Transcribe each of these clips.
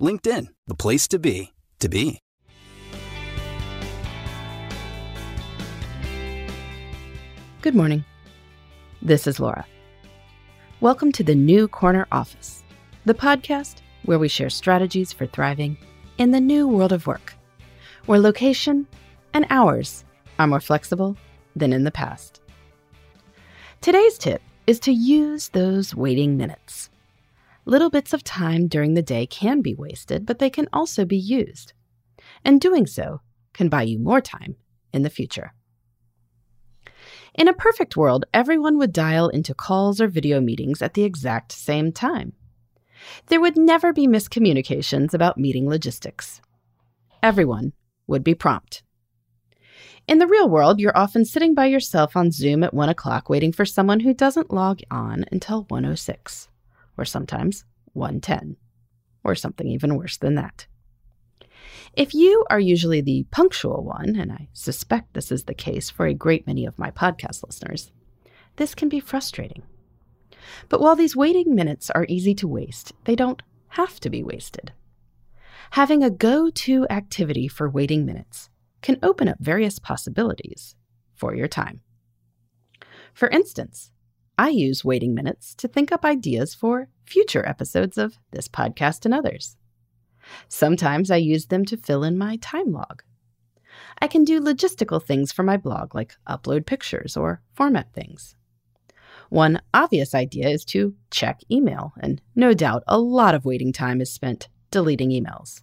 LinkedIn, the place to be, to be. Good morning. This is Laura. Welcome to the New Corner Office, the podcast where we share strategies for thriving in the new world of work, where location and hours are more flexible than in the past. Today's tip is to use those waiting minutes. Little bits of time during the day can be wasted, but they can also be used. And doing so can buy you more time in the future. In a perfect world, everyone would dial into calls or video meetings at the exact same time. There would never be miscommunications about meeting logistics. Everyone would be prompt. In the real world, you're often sitting by yourself on Zoom at 1 o'clock waiting for someone who doesn't log on until 106, or sometimes 110, or something even worse than that. If you are usually the punctual one, and I suspect this is the case for a great many of my podcast listeners, this can be frustrating. But while these waiting minutes are easy to waste, they don't have to be wasted. Having a go to activity for waiting minutes can open up various possibilities for your time. For instance, I use waiting minutes to think up ideas for future episodes of this podcast and others. Sometimes I use them to fill in my time log. I can do logistical things for my blog, like upload pictures or format things. One obvious idea is to check email, and no doubt a lot of waiting time is spent deleting emails.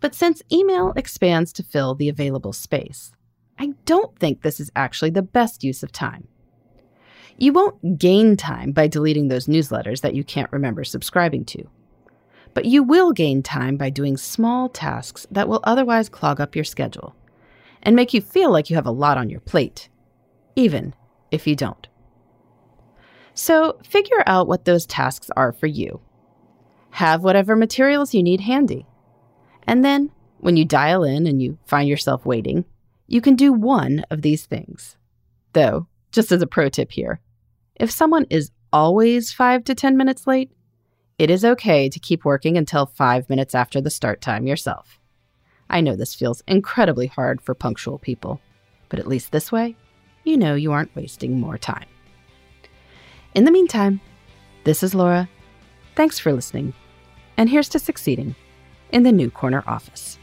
But since email expands to fill the available space, I don't think this is actually the best use of time. You won't gain time by deleting those newsletters that you can't remember subscribing to. But you will gain time by doing small tasks that will otherwise clog up your schedule and make you feel like you have a lot on your plate, even if you don't. So figure out what those tasks are for you. Have whatever materials you need handy. And then, when you dial in and you find yourself waiting, you can do one of these things. Though, just as a pro tip here, if someone is always five to 10 minutes late, it is okay to keep working until five minutes after the start time yourself. I know this feels incredibly hard for punctual people, but at least this way, you know you aren't wasting more time. In the meantime, this is Laura. Thanks for listening, and here's to succeeding in the New Corner office.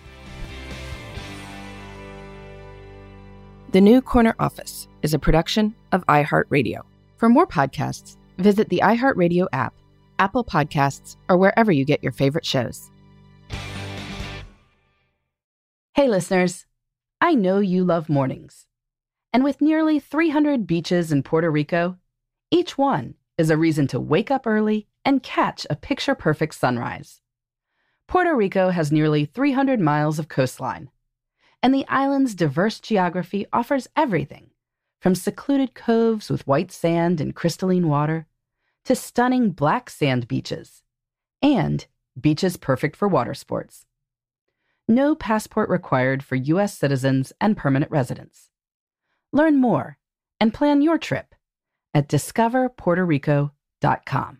The New Corner Office is a production of iHeartRadio. For more podcasts, visit the iHeartRadio app Apple Podcasts, or wherever you get your favorite shows. Hey, listeners. I know you love mornings. And with nearly 300 beaches in Puerto Rico, each one is a reason to wake up early and catch a picture perfect sunrise. Puerto Rico has nearly 300 miles of coastline, and the island's diverse geography offers everything from secluded coves with white sand and crystalline water to stunning black sand beaches and beaches perfect for water sports. No passport required for U.S. citizens and permanent residents. Learn more and plan your trip at discoverpuertorico.com.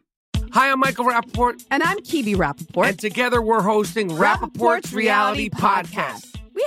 Hi, I'm Michael Rapaport. And I'm Kebe Rapaport. And together we're hosting Rappaport's, Rapaport's Reality, Reality Podcast.